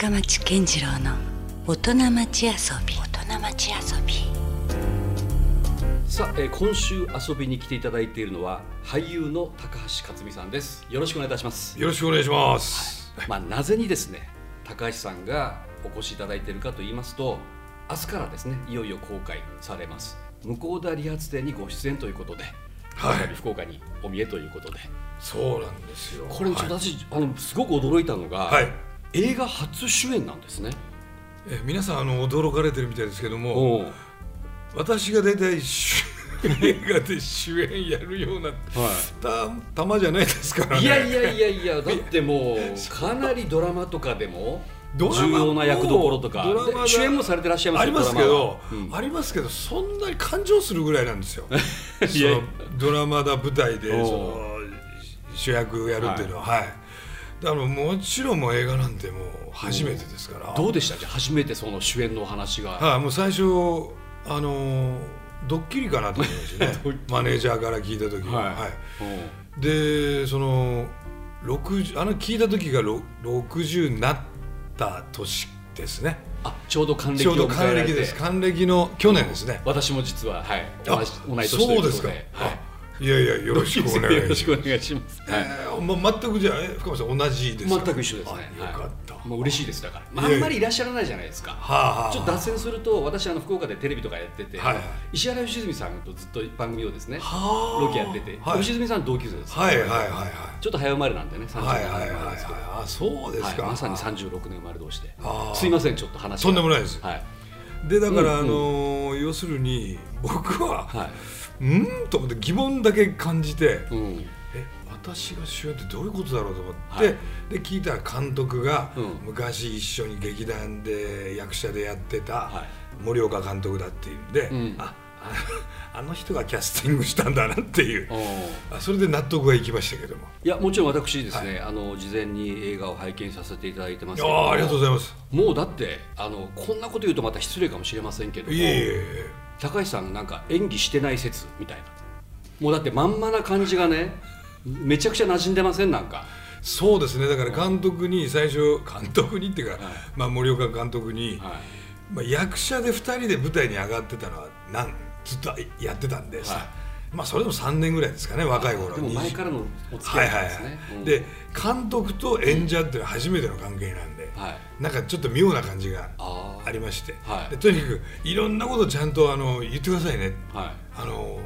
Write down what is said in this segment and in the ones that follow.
深町健次郎の大人町遊び。大人町遊び。さあ、えー今週遊びに来ていただいているのは俳優の高橋克実さんです。よろしくお願いいたします。よろしくお願いします。まあなぜにですね高橋さんがお越しいただいているかと言いますと明日からですねいよいよ公開されます。向田理髪店にご出演ということで、はい。福岡にお見えということで。そうなんですよ。これちょっとはい。私、あのすごく驚いたのが、はい映画初主演なんですね。え皆さんあの驚かれてるみたいですけども、私が大体主映画で主演やるようなたたまじゃないですからね。いやいやいやいやだってもうかなりドラマとかでも重要な役どころとか主演もされてらっしゃいますありますけど、うん。ありますけどそんなに感情するぐらいなんですよ。ドラマだ舞台でその主役やるっていうのは、はい。だからもちろんもう映画なんてもう初めてですから。どうでした？じゃあ初めてその主演のお話が、はい、もう最初あのードッキリかなと思いましたね。マネージャーから聞いた時は、はい。はい。うん。でその60あの聞いた時がろ60になった年ですね。あちょうど還暦をちょうど還暦です。還暦の去年ですね、私も実ははい。あ同じ同い年そうですか、はいいやいやよろしくお願いします。ます、はいえーま全くじゃあえ深町さん同じですか？全く一緒ですね。あよかった、はい、もう嬉しいですだから、まあ、あんまりいらっしゃらないじゃないですか。はあはあちょっと脱線すると私あの福岡でテレビとかやってて、はいはい。石原良純さんとずっと番組をですねはあ。ロケやってて、はい。良純さん同級生です、はいはいはいはい。ちょっと早生まれなんでね37はい年はいはいはい生まれですけど、あそうですか、はいまさに36年生まれ同士で。すいませんちょっと話が。とんでもないです。はい、でだから、うんあのー要するに僕は、はうん？と思って疑問だけ感じて、いうん、え私が主演ってどういうことだろうと思って、はい。で聞いたら監督が、うん。昔一緒に劇団で役者でやってたは森岡監督だっていうんで、うん。あああの人がキャスティングしたんだなっていう。あそれで納得がいきましたけども。いやもちろん私ですね、あの事前に映画を拝見させていただいてますいけどやーありがとうございます。もうだってあのこんなこと言うとまた失礼かもしれませんけどもいえいえいえ高橋さんなんか演技してない説みたいな。もうだってまんまな感じがねめちゃくちゃ馴染んでません？なんか。そうですね。だから監督に最初監督にっていうか、はい。まあ、森岡監督に、はい。まあ、役者で2人で舞台に上がってたのはなんずっとやってたんでさ、はい。まあそれでも3年ぐらいですかね若い頃でも前からのお付き合はいはいはい。なん。ですね、い、で監督と演者っていうのは初めての関係なんで、はい。なんかちょっと妙な感じがありまして、はい。でとにかくいろんなことちゃんとあの言ってくださいね。はあの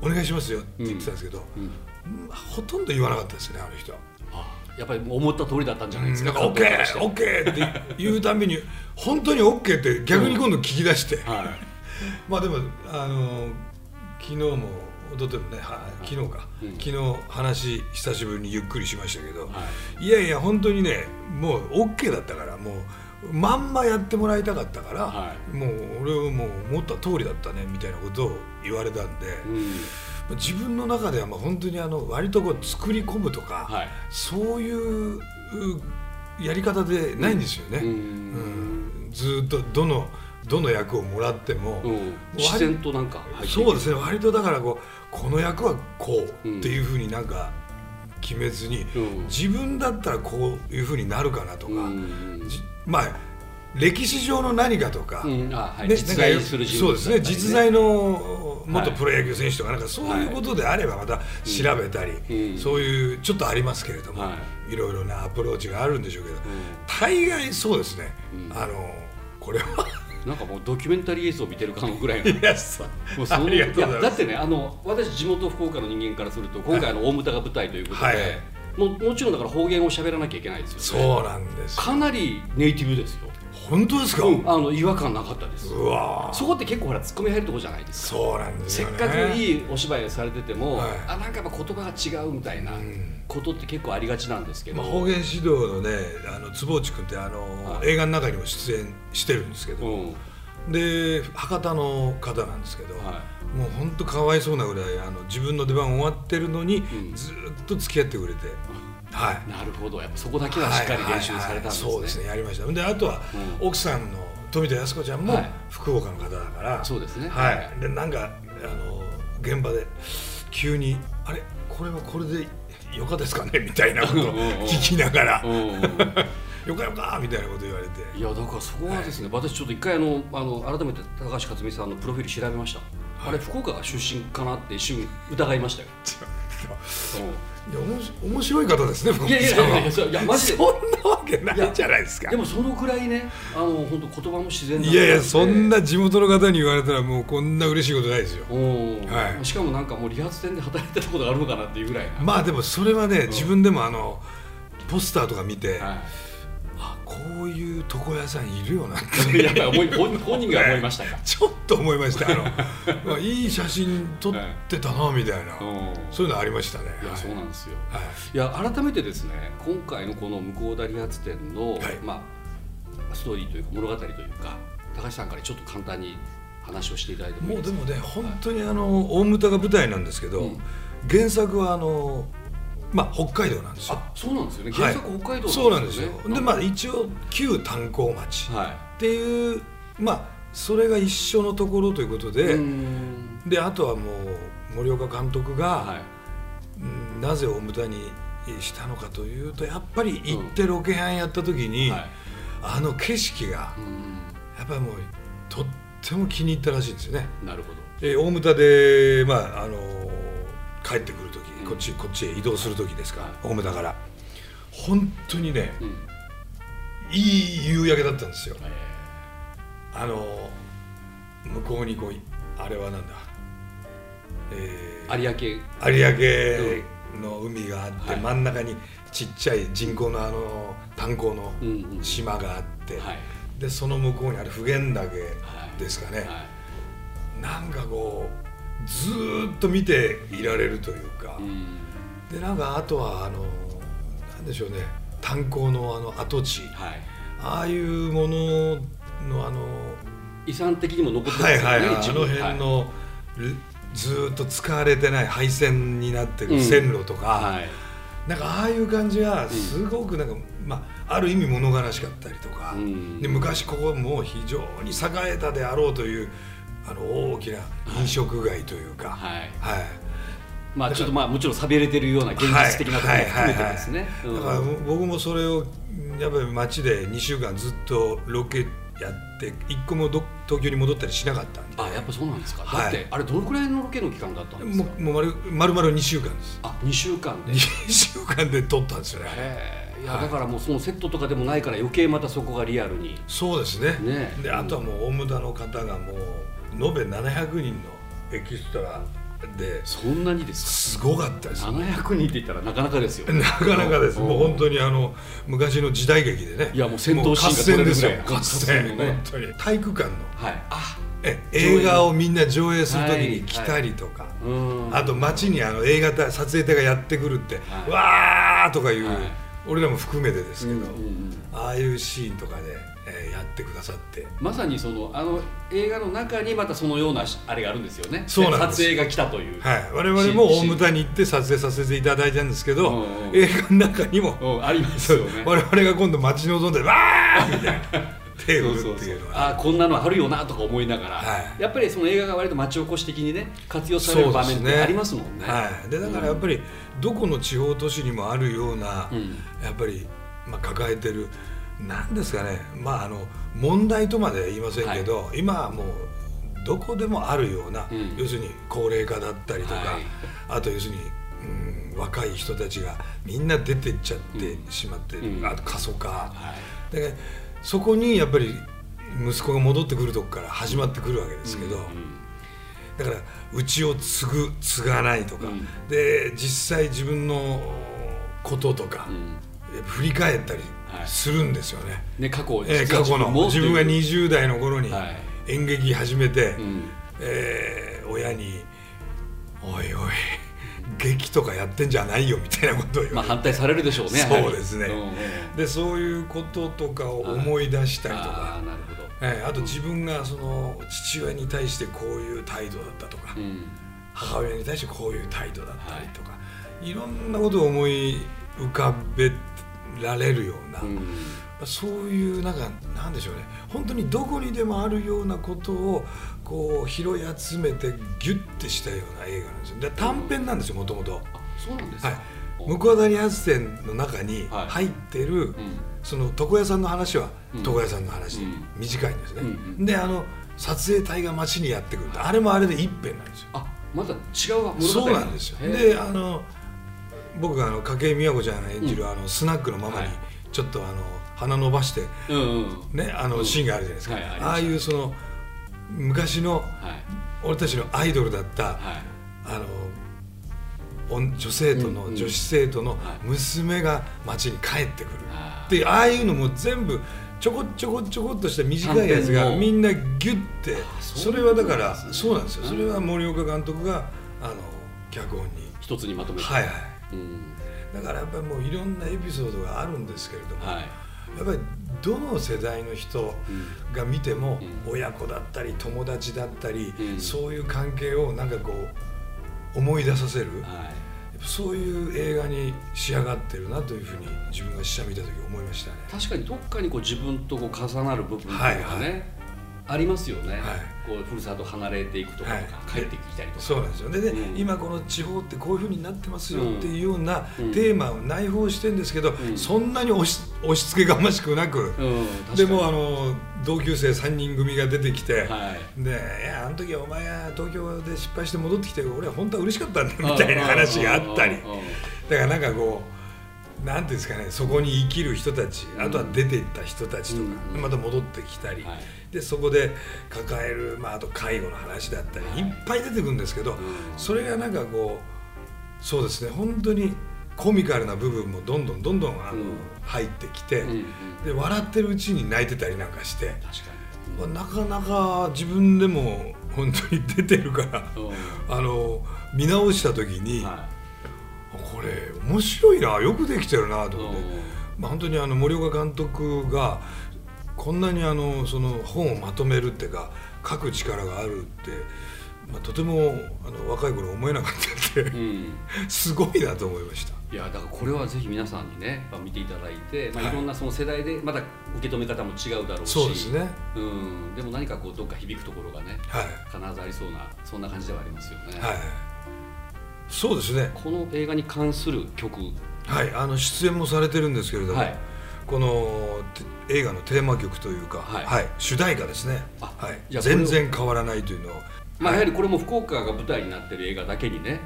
お願いしますよって言ってたんですけど、い、うん、うんほとんど言わなかったですねあの人。は。あやっぱり思った通りだったんじゃないですか、オッケーオッケーって言うたびに 本当にオッケーって逆に今度聞き出して、はい。まあでもあの昨日も一昨日もねは昨日か、うん。昨日話久しぶりにゆっくりしましたけど、、はい。やいや本当にねもう OK だったからもうまんまやってもらいたかったから、はもう俺はもう思った通りだったねみたいなことを言われたんで、うん、自分の中ではまあ本当にあの割とこう作り込むとか、はい。そういううやり方でないんですよね。うん。うん。ずーっとどのどの役をもらっても、うん、自然となんか入っていく。そうですね。割とだからこうこの役はこううんっていうふうになんか決めずに、うん。自分だったらこういうふうになるかなとか、まあ歴史上の何かとか、うん。あはい。ね実在する人そうですね。物だったり実在の元はい。プロ野球選手とかなんかそういうことであればまた調べたり、うん。そういうちょっとありますけれども、、はい。ろいろなアプローチがあるんでしょうけど、ん。大概そうですね、うん。あのこれはなんかもうドキュメンタリー映像を見てるかのぐらいの。いやだってねあの私地元福岡の人間からすると今回あの大牟田が舞台ということで、はい。ももちろんだから方言を喋らなきゃいけないですよね。そうなんですかなりネイティブですよ、本当ですか、うん、あの違和感なかったです。うわ。ーそこって結構ほらツッコミ入るとこじゃないですか。そうなんですよね。せっかくいいお芝居をされてても、はい。あなんかやっぱ言葉が違うみたいなうん。ことって結構ありがちなんですけど、まあ、方言指導のねあの坪内君ってあの、はい。映画の中にも出演してるんですけど、うん。で博多の方なんですけど、はもう本当かわいそうなぐらいあの自分の出番終わってるのに、ん。ずっと付き合ってくれて、はい。なるほど。やっぱそこだけはしっかり練習されたんですね、はいはいはいそうですね。やりました。であとは、うん。奥さんの富田靖子ちゃんもはい。福岡の方だから、そうですね。はい。はい。でなんかあの現場で急に「あれ？これはこれでよかですかね?」みたいなことをうんうんうん。聞きながら。うん よかよかみたいなこと言われて。いやだからそこはですね、私ちょっと一回あのあの改めて高橋克実さんのプロフィール調べました、あれ福岡が出身かなって一瞬疑いましたよ、いや面白い方ですねいやいやいやいやいやマジで。そんなわけないじゃないですか。でもそのくらいねあの本当言葉も自然ないやいやそんな地元の方に言われたらもうこんな嬉しいことないですよ。お、はい。しかもなんかもう理髪店で働いてたことがあるのかなっていうぐらいな。まあでもそれはね、自分でもあのポスターとか見て、はあこういう床屋さんいるよなっい、てやっぱり思い本本人が思いましたか、ちょっと思いました。あの まあいい写真撮ってたなみたいな、うん。そういうのありましたね。いや、はい。そうなんですよ。はい。いや改めてですね今回のこの向田理髪店の、はい。まあ、ストーリーというか物語というか高橋さんからちょっと簡単に話をしていただいてもうでもね本当にあの大牟田が舞台なんですけど、うん。原作はあのまあ北海道なんですよ。あそうなんですよね。はい。原作北海道そうなんですよ。ねでまあ一応旧炭鉱町はっていうまあそれが一緒のところということいで、うーん。であとはもう森岡監督が、はい。うんなぜ大牟田にしたのかというとやっぱり行ってロケハンやった時に、はい。あの景色がうやっぱりもうとっても気に入ったらしいんですよね。んなるほで大牟田で、まああの帰ってくる時、うんこっちこっちへ移動する時ですから、はい。大牟田から。本当にねいい夕焼けだったんですよ。えあの向こうにこうあれはなんだ、えー有明。有明の海があって、はい。真ん中にちっちゃい人工のあの炭鉱のうんうん。島があって、はい。でその向こうにある普賢岳はい。ですかね、はい。なんかこうずーっと見ていられるというか、うん。でなんかあとはあのなんでしょうね。炭鉱のあの跡地。はい。ああいうもののあの遺産的にも残ってますよねはいはいはい、あの辺の、ずーっと使われてない配線になってうん。る線路とか、はい。なんかああいう感じがすごくなんか、まあ、ある意味物悲しかったりとか、うん。で昔ここも非常に栄えたであろうというあの大きな飲食街というか、はい。はい。まあちょっとまあもちろん寂れてるような現実的なところも含めてですね。うん。だから僕もそれをやっぱり街で2週間ずっとロケやって一個もど東京に戻ったりしなかったんで。あやっぱそうなんですか、はい。だってあれどのくらいのロケの期間だったんですか？もうもう丸丸々2週間です。あ2週間で。2週間で撮ったんですよ。ねいや、はい。だからもうそのセットとかでもないから余計またそこがリアルに。そうですね。ね。であとはもう大牟田の方がもう延べ700人のエキストラでそんなにですすごかったです。か700人って言ったらなかなかですよ。なかなかです、うんもう本当にあの昔の時代劇でね。いやもう戦闘シーンがですよ。合戦ね。本当に。体育館の。はい。あ映映画をみんな上映する時はいに来たりとか、うんあと街にあの映画隊撮影隊がやってくるって、はい。わーとかいう、はい。俺らも含めてですけど、うんうんうん。ああいうシーンとかで、えーやってくださって。まさにそのあの映画の中にまたそのようなあれがあるんですよね。そうなんです。撮影が来たという、はい、我々も大牟田に行って撮影させていただいたんですけど、うんうん。映画の中にも、うんありますよね。我々が今度待ち望んでわーみたいな。手をっていうのはあこんなのあるよなとか思いながら、はい。やっぱりその映画が割と町おこし的にね活用される場面ってありますもんね。はい、でだからやっぱりどこの地方都市にもあるような、うん。やっぱり、まあ、抱えてるなんですかね。まああの問題とまでは言いませんけど、今はもうどこでもあるような、うん。要するに高齢化だったりとか、はい。あと要するに、うん、若い人たちがみんな出てっちゃってしまってる、うん。あと過疎化、はい。だからそこにやっぱり息子が戻ってくるとこから始まってくるわけですけど、うんだからうちを継ぐ継がないとか、うん。で実際自分のこととか、うん。振り返ったりはいするんですよね、ね過去えー過去の。自分が20代の頃にはい。演劇始めて、うん。えー親に「おいおい劇とかやってんじゃないよ」みたいなことを言まあ反対されるでしょうね。そうですね。でそういうこととかを思い出したりとか、ああなるほど。えーあと自分がその父親に対してこういう態度だったとか、うん。母親に対してこういう態度だったりとか、い、ろんなことを思い浮かべられるような、うん。そういうなんかなんでしょうね。本当にどこにでもあるようなことをこう拾い集めてギュッてしたような映画なんですよ。で短編なんですよもともと。あそうなんですか。はい。向田理髪店の中にはい入ってる、うん。その床屋さんの話はうん。床屋さんの話でうん。短いんですね、うんうん。であの撮影隊が街にやってくるとあれもあれで一編なんですよ。あまだ違うそうなんですよ。であの僕があの筧美和子ちゃんが演じる、あのスナックのママにはい。ちょっとあの鼻伸ばしてねあのうん。シーンがあるじゃないですか、はいあああいうその昔のはい。俺たちのアイドルだったはい。あの女女生徒の、女子生徒のはい。娘が街に帰ってくる、あー。でああいうのも全部ちょこちょこちょこっとした短いやつがみんなギュッてそれはだからそうなんですよ。うんそれは森岡監督があの脚本に。一つにまとめて。はいはい。うんだからやっぱりもういろんなエピソードがあるんですけれども、はい。やっぱりどの世代の人が見ても、うん。親子だったり友達だったり、うん。そういう関係をなんかこう思い出させる、はい。そういう映画に仕上がってるなというふうに自分が試写見た時思いましたね。確かにどっかにこう自分とこう重なる部分っていうのがね、はいはありますよね、はい。こうふるさと離れていくとかはい。帰ってきたりとか。そうなんですよでね、うん。今この地方ってこういうふうになってますよっていうようなうん。テーマを内包してるんですけど、ん。そんなに押し押し付けがましくなく、うん、でもあの同級生3人組が出てきて、はい。でいやあの時お前が東京で失敗して戻ってきて俺は本当は嬉しかったんだよみたいな話があったり。うんうんうんうんだからなんかこうなんていうんですかねそこに生きる人たちあとは出ていった人たちとか、うん。また戻ってきたり、はいでそこで抱える、まあ、あと介護の話だったり、い、っぱい出てくるんですけど、ん。それがなんかこうそうですね本当にコミカルな部分もどんどんどんどんあの、うん。入ってきて、で笑ってるうちに泣いてたりなんかして。まあなかなか自分でも本当に出てるからうん。あの見直した時に、はこれ面白いなよくできてるなとい思って、まあ、本当にあの森岡監督がこんなにあのその本をまとめるっていうか書く力があるって、まあ、とてもあの若い頃思えなかったんでうん。う んすごいなと思いました。いやだからこれはぜひ皆さんにねまあ見ていただいて、まあ、はい。いろんなその世代でまた受け止め方も違うだろうしそうですね。うん、でも何かこうどっか響くところがねはい、必ずありそうなそんな感じではありますよね、はい、そうですね。この映画に関する曲。はい。あの出演もされてるんですけれども、はいこのて映画のテーマ曲というか、はい。主題歌ですね、あはい。全然変わらないというのを、まあ、やははいりこれも福岡が舞台になってる映画だけにね。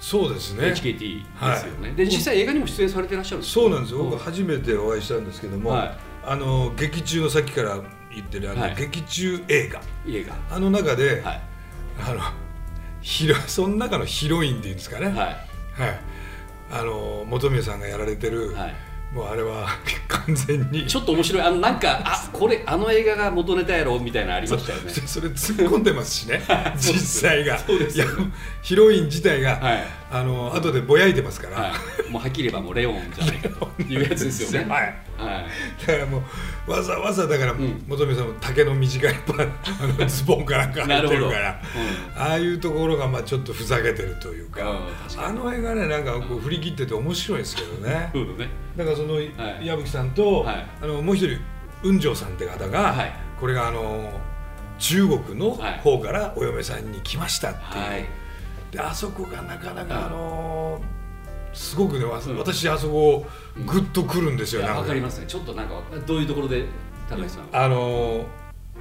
そうですね。HKT ですよね、はい。で実際映画にも出演されてらっしゃるんですそうなんです僕初めてお会いしたんですけども、はい。あの劇中のさっきから言ってるあの、はい。劇中映画。映画。あの中で、はい。あのヒロ その中のヒロインっていうんですかね、はい。はい。あの本宮さんがやられてる、はいもうあれは完全に。ちょっと面白い。あのなんかあこれあの映画が元ネタやろみたいなのありましたよね。それ突っ込んでますしね。実際が。ねヒロイン自体が、はいあの後でぼやいてますから、はい、もうはっきり言えばもうレオンじゃない。かというやつですよね。はい。はい。だからもうわざわざだから、ん。本宮さんも丈の短いパンあの ズボンかなんか履いてるから。なるああいうところがまあちょっとふざけてるというか,、うんあの映画ねなんかこう振り切ってて面白いんですけどね。そうだね。だからその、い。矢吹さんと、はい。あのもう一人雲上さんって方が、はい。これがあの中国のはい。方からお嫁さんに来ましたっていう、はい。であそこがなかなか、うんあのすごくねわうん私あそこグッとくるんですよ、いやなんわかりますね。ちょっとなんかどういうところで高橋さん。あの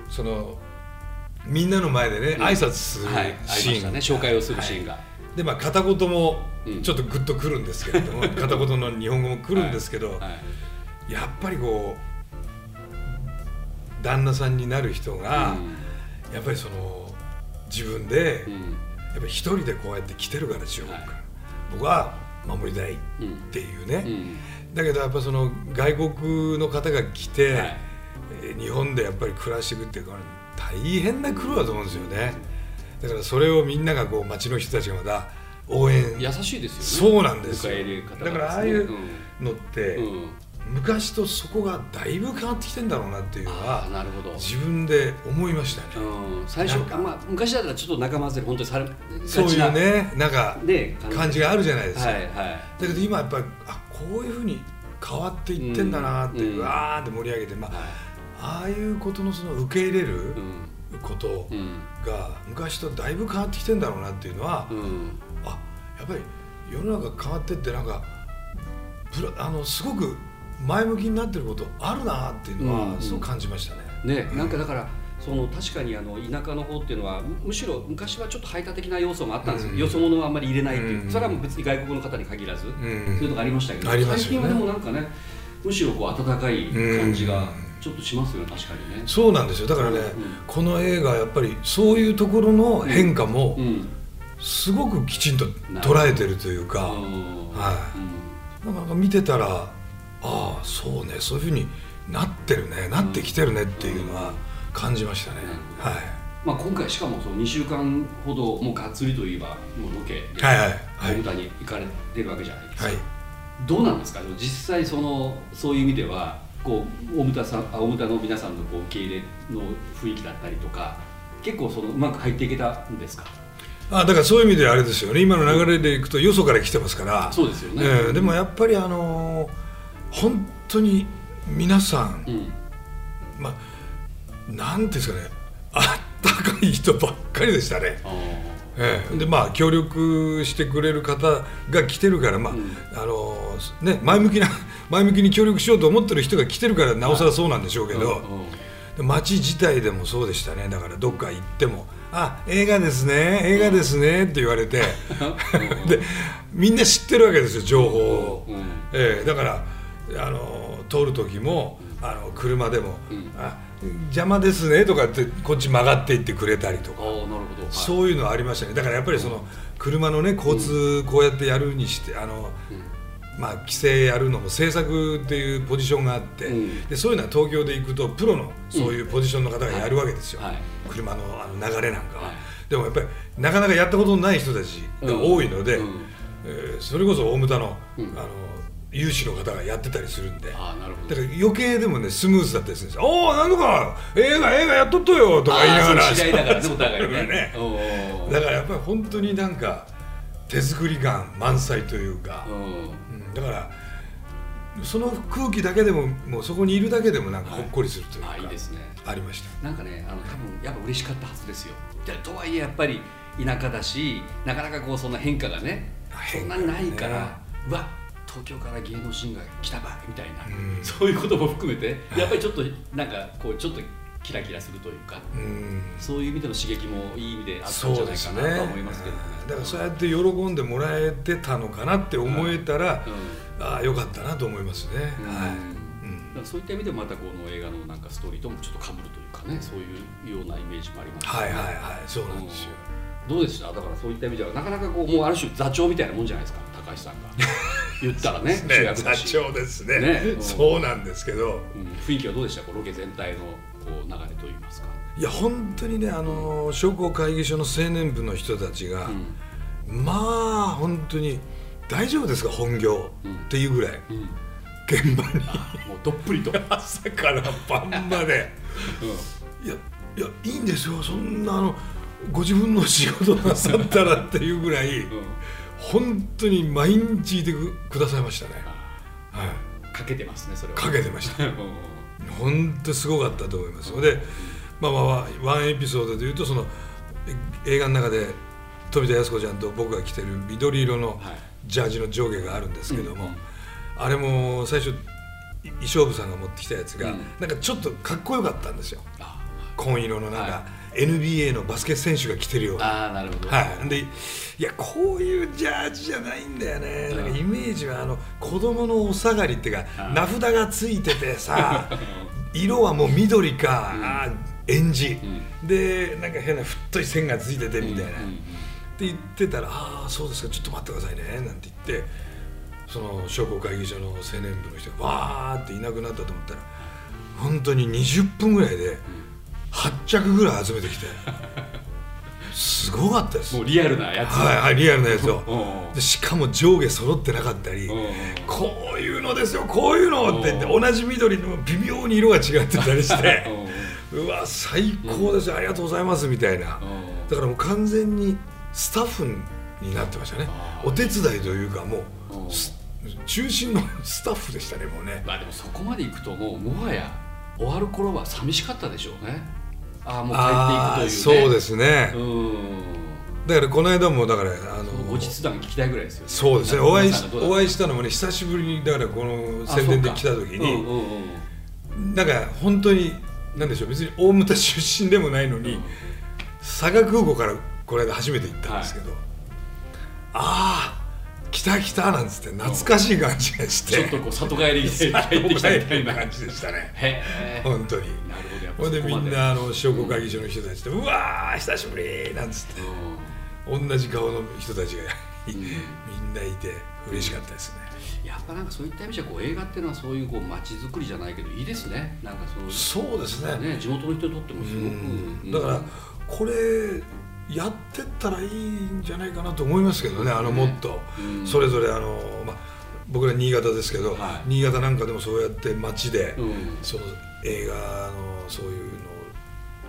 そのみんなの前でね、うん挨拶するシーン、したね。紹介をするシーンが。でまあ片言もうんちょっとグッとくるんですけれども、片言の日本語もくるんですけど、はい。やっぱりこう旦那さんになる人が、やっぱりその自分で、うん。やっぱり一人でこうやって来てるから中国から、はい僕は守りたいっうん。ていうね、うん。だけどやっぱその外国の方が来て、はいえー日本でやっぱり暮らしていくっていうか大変な苦労だと思うんですよねだからそれをみんながこう街の人たちがまた応援優しいですよね。そうなんですよ迎え入れ方がだからああいうのって、うん。うん。昔とそこがだいぶ変わってきてんだろうなっていうのはなるほど。自分で思いましたね、うん。最初まあ昔だったらちょっと仲間外れ本当にされそういうねなんかね感じがあるじゃないですか、はいはい。だけど今やっぱりあこういうふうに変わっていってんだなっていう、うんわーって盛り上げて、まあ、はああいうことのその受け入れる。ことうん。が昔とだいぶ変わってきてんだろうなっていうのは、うん。あやっぱり世の中変わってってなんかあのすごく前向きになってることあるなっていうのうんはすごく感じましたね。ね、なんかだからその確かにあの田舎の方っていうのはむむしろ昔はちょっと排他的な要素もあったんですよ、うん。よそ者はあんまり入れないっていう、うん。それはもう別に外国の方に限らず、ん。そういうのがありましたけど。ね。最近はでもなんかねむしろこう温かい感じがちょっとしますよね確かにね。そうなんですよ。だからね、うん。この映画やっぱりそういうところの変化もうん。すごくきちんと捉えてるというか、うん。はいなんか見てたらああそうね。そういうふうになってるね。なってきてるねっていうのは感じましたね、うん。はい。まあ、今回しかもその2週間ほどもうがっつりといえばもうロケではいはい。はい。大牟田に行かれてるわけじゃないですか、はい。どうなんですか？実際そのそういう意味ではこう大牟田さんあ大牟田の皆さんのこう受け入れの雰囲気だったりとか結構そのうまく入っていけたんですか？あだからそういう意味であれですよね。今の流れでいくとよそから来てますから。そうですよね、えーでもやっぱりあのー本当に皆さん、うん。まあなんていうんですかねあったかい人ばっかりでしたね。あええ。でまあ協力してくれる方が来てるからまあ、うん。あのね前向きな 前向きに協力しようと思ってる人が来てるからなおさらそうなんでしょうけど、街自体でもそうでしたね。だからどっか行っても「あ映画ですね映画ですね」って言われて。でみんな知ってるわけですよ情報を、うん。ええ。だからあの通る時もあの車でもうん「あ邪魔ですね」とかってこっち曲がっていってくれたりとか。なるほど、はい。そういうのありましたね。だからやっぱりその車のね交通こうやってやるにしてあのまあ規制やるのも政策っていうポジションがあってうん。でそういうのは東京で行くとプロのそういうポジションの方がやるわけですよ。はい。車のあの流れなんかは。はい。でもやっぱりなかなかやったことのない人たちが多いのでうん。えーそれこそ大牟田のうん。あの有志の方がやってたりするんで。ああなるほど。だから余計でもねスムーズだったりするんですよ「おおなんとか映画映画やっとっとよ」とか言いながら。だからねお互いね。ね。おうおうだからやっぱり本当になんか手作り感満載というか、うんうんだからその空気だけでももうそこにいるだけでもなんかほっこりするというか、あいいですね。ありました。なんかねあの多分やっぱ嬉しかったはずですよ。でとはいえやっぱり田舎だしなかなかこうそんな変化がね。そんなにないから、ねうわ東京から芸能シーンが来たばいみたいな、うん。そういうことも含めてやっぱりちょっとなんかこうちょっとキラキラするというかうん。そういう意味での刺激もいい意味であったんそじゃないかなとは思いますけどね。うんだからそうやって喜んでもらえてたのかなって思えたら、ああよかったなと思いますね、うん。はい、そういった意味でもまたこの映画のなんかストーリーともちょっと被るというかねそういうようなイメージもありますはいはいはいそうなんですよ、どうでした？だからそういった意味ではなかなかこうもうある種座長みたいなもんじゃないですか高橋さんが 言ったらね主ね。座役だし、長ですね。ね。うんそうなんですけど。うん、雰囲気はどうでした？こうロケ全体のこう流れといいますか、いや本当にねあの商工会議所の青年部の人たちが、うん。まあ本当に大丈夫ですか？本業、うん。っていうぐらい。うん、現場に。もうどっぷりと、朝から晩まで。いやいやいいんですよ。そんなあのご自分の仕事なさったらっていうぐらい本当に毎日いてくくださいましたね、はい、かけてますねそれは。かけてました。う。ん本当すごかったと思います。で、まあまあまあワンエピソードでいうとそのえ映画の中で富田靖子ちゃんと僕が着てる緑色のはい。ジャージの上下があるんですけども、うんうん。あれも最初い衣装部さんが持ってきたやつが、うん。なんかちょっとかっこよかったんですよ。あ紺色のなんか、は NBA のバスケ選手が着てるような。あーなるほど、はい、でいやこういうジャージじゃないんだよね、うん。なんかイメージはあの子供のお下がりっていうかうん。名札がついててさ 色はもう緑か、うん。あーエンジ、うでなんか変な太い線がついててみたいな、って言ってたら「ああそうですかちょっと待ってくださいね」なんて言ってその商工会議所の青年部の人がわーっていなくなったと思ったら本当に20分ぐらいで8着ぐらい集めてきて。すごかったです。もうリアルなやつ。はいはいリアルなやつを。でしかも上下揃ってなかったりこういうのですよこういうのって言って同じ緑の微妙に色が違ってたりして。うわ最高ですよありがとうございますみたいな。うんだからもう完全にスタッフになってましたね。お手伝いというかもう中心のスタッフでしたねもうね。まあでもそこまでいくともうもはや終わる頃は寂しかったでしょうねああもう帰っていくというね。そうですね。うん。だからこの間もだからあの後日談聞きたいぐらいですよ、ね、そうですね。お会いお会いしたのもね久しぶりにだからこの宣伝で来た時に、うんうんうんなんか本当になんでしょう別に大牟田出身でもないのに、佐賀空港からこの間初めて行ったんですけど、ああ来た来たなんつって懐かしい感じがして、ちょっとこう里帰りして帰ってきたみたいな。感じでしたねへえ本当に。なるほど。やっぱほんでみんなあの商工会議所の人たちで、うわー久しぶりなんつって。同じ顔の人たちがみんないて嬉しかったですね、やっぱなんかそういった意味じゃこう映画っていうのはそういうこう街づくりじゃないけどいいですね。なんかそうそうですね。ね地元の人にとってもすごく、うん。だからこれやってったらいいんじゃないかなと思いますけどねあのもっと。うん。それぞれあの、まあ、僕ら新潟ですけど、はい。新潟なんかでもそうやって街で、うん。その映画のそういうのを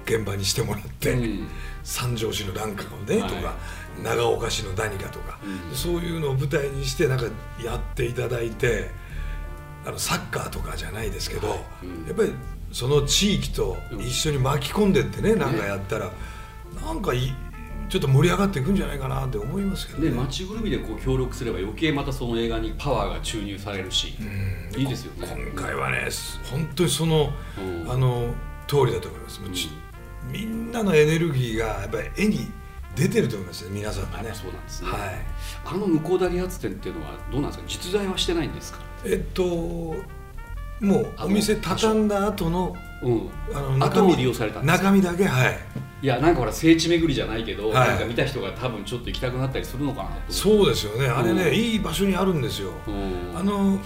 現場にしてもらって、うん。三条市のなんかをね、はい。とか長岡市の何かとか、うん。そういうのを舞台にしてなんかやっていただいてあのサッカーとかじゃないですけど、はい。うん。やっぱりその地域と一緒に巻き込んでってね、なんかやったらなんかいいちょっと盛り上がっていくんじゃないかなって思いますけどね、ね。街ぐるみでこう協力すれば余計またその映画にパワーが注入されるし、うん。いいですよね。今回はね本当にその、うん。あの通りだと思います、もうちみんなのエネルギーがやっぱり絵に出てると思いますね皆さんがね。そうなんですね。はい。あの向田理髪店っていうのはどうなんですか？実在はしてないんですか？えっともうお店畳んだ後のうん。あの後を利用されたんですか中身だけはい。いやなんかほら聖地巡りじゃないけど、はい。なんか見た人が多分ちょっと行きたくなったりするのかなと。そうですよね。あれね、うん。いい場所にあるんですよ、うん。あの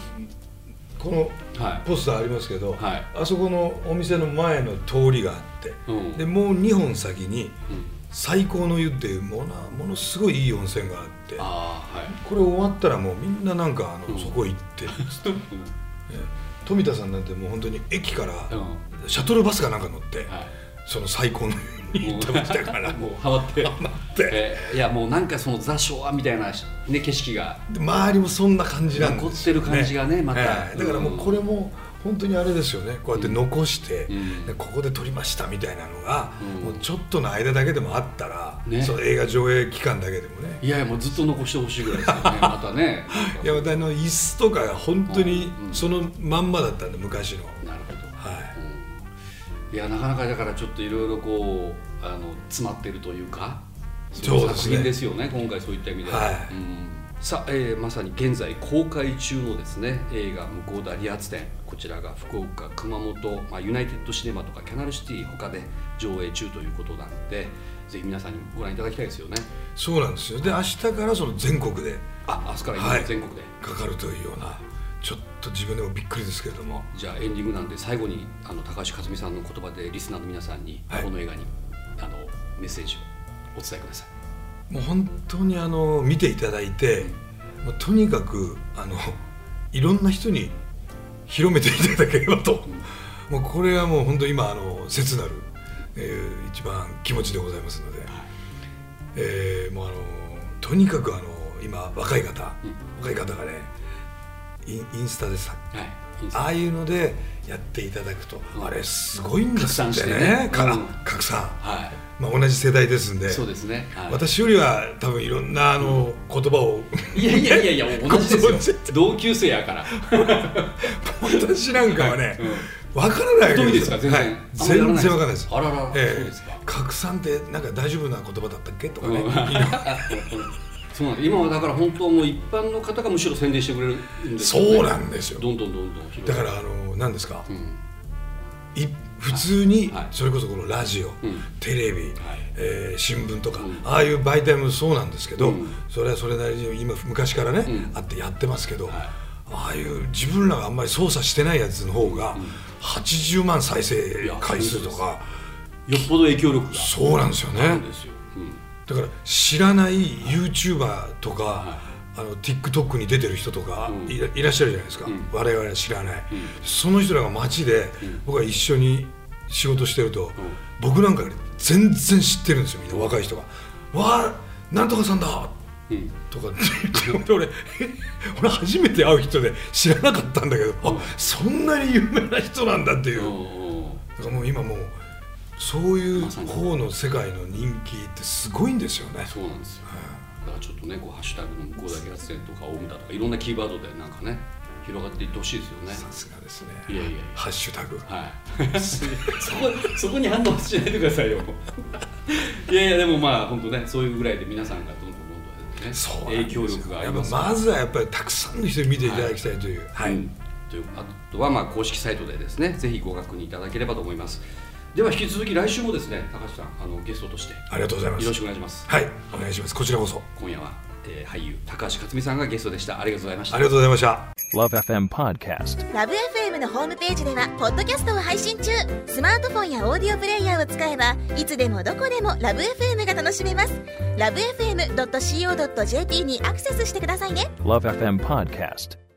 このはい。ポスターありますけど、はい。あそこのお店の前の通りがあって、うん。でもう2本先にうん。最高の湯っていうものものすごいいい温泉があってああはい。これ終わったらもうみんななんかあの、うん。そこ行って、ね富田さんなんてもう本当に駅からうん、うんシャトルバスかなんか乗って、はい。その最高の湯に行ってましたから もうハマって。待って。えーいやもうなんかそのザ・昭和みたいな、ね、景色が。で周りもそんな感じなんです残ってる感じがねまた。ええ。だからもうこれも本当にあれですよね。こうやって残して、うん。でここで撮りましたみたいなのが、うん。もうちょっとの間だけでもあったら、ね。その映画上映期間だけでもね。いやいやもうずっと残してほしいぐらいですよね。またね。いやまたあの椅子とかが本当にうんそのまんまだったんで昔の、なるほど。はい。いやなかなかだからちょっといろいろこうあの詰まってるというかそうですねい作品ですよね今回そういった意味では、はいうんさあ、えーまさに現在公開中のですね映画「向田理髪店」こちらが福岡熊本、まあ、ユナイテッドシネマとかキャナルシティ他で上映中ということなんでぜひ皆さんにご覧いただきたいですよね。そうなんですよ。で明日からその全国であ明日から今はい。全国で、かかるというようなちょっと自分でもびっくりですけれども。じゃあエンディングなんで最後にあの高橋克実さんの言葉でリスナーの皆さんに、はい。この映画にあのメッセージをお伝えくださいもう本当にあの見ていただいて、もうとにかくあのいろんな人に広めていただければと、もうこれはもう本当今あの切なる、えー一番気持ちでございますので、えーもうあのとにかくあの今若い方、若い方がねインスタでさはい。ああいうのでやっていただくと、うんあれすごいんですってね。ねかうん。拡散、はまあ、同じ世代ですんいで。そうですね、はい、私よりは多分いろんなあの言葉を。いやいやいやいや 同じですよ。同級生やから。私なんかはねうん。わからないですか？全然、はい。わかんないです。あららら、ええ。そうですか？拡散ってなんか大丈夫な言葉だったっけ？とかね、うん そうなん今はだから本当もう一般の方がむしろ宣伝してくれるんですよね。そうなんですよ。どんどんどんどんだからあの何ですか、うん。い普通にはい。それこそこのラジオ、うん。テレビ、はい。えー新聞とか、うん。ああいう媒体もそうなんですけど、うん。それはそれなりに今昔からね、うん。あってやってますけど、はい。ああいう自分らがあんまり操作してないやつの方が、80万再生回数とかよっぽど影響力が。そうなんですよね。あるんですよ、うんだから知らない YouTuber とか、はあの TikTok に出てる人とかうん。いら,、っしゃるじゃないですか、うん。我々は知らない、うん。その人らが街で、うん。僕が一緒に仕事してると、僕なんかより全然知ってるんですよみんな若い人が「わあなんとかさんだ!」うん。とか。俺え 俺初めて会う人で知らなかったんだけど、うん。あそんなに有名な人なんだっていう、うんうん。だからもう今もうそういう方の世界の人気ってすごいんですよね。そうなんですよ。だからちょっとねこうハッシュタグの向こうだけ発電とかオウムだとかいろんなキーワードでなんかね広がっていってほしいですよね。さすがですね。いやいやハッシュタグ。はい。そこそこに反応しないでくださいよ。いやいやでもまあ本当ねそういうぐらいで皆さんがどんどんどんどんねそう影響力がありますぱまずはやっぱりたくさんの人に見ていただきたいという。はい、うんというあとはまあ公式サイトでですねぜひご確認いただければと思いますでは引き続き来週もですね高橋さんあのゲストとしてよありがとうございます。ろしくお願いします。はいお願いします。こちらこそ。今夜は、えー俳優高橋克実さんがゲストでした。ありがとうございました。ありがとうございました。Love FM Podcast. ラブ f m のホームページではポッドキャストを配信中。スマートフォンやオーディオプレイヤーを使えばいつでもどこでもラブ f m が楽しめます。ラブ FM.co.jp にアクセスしてくださいね。Love FM Podcast.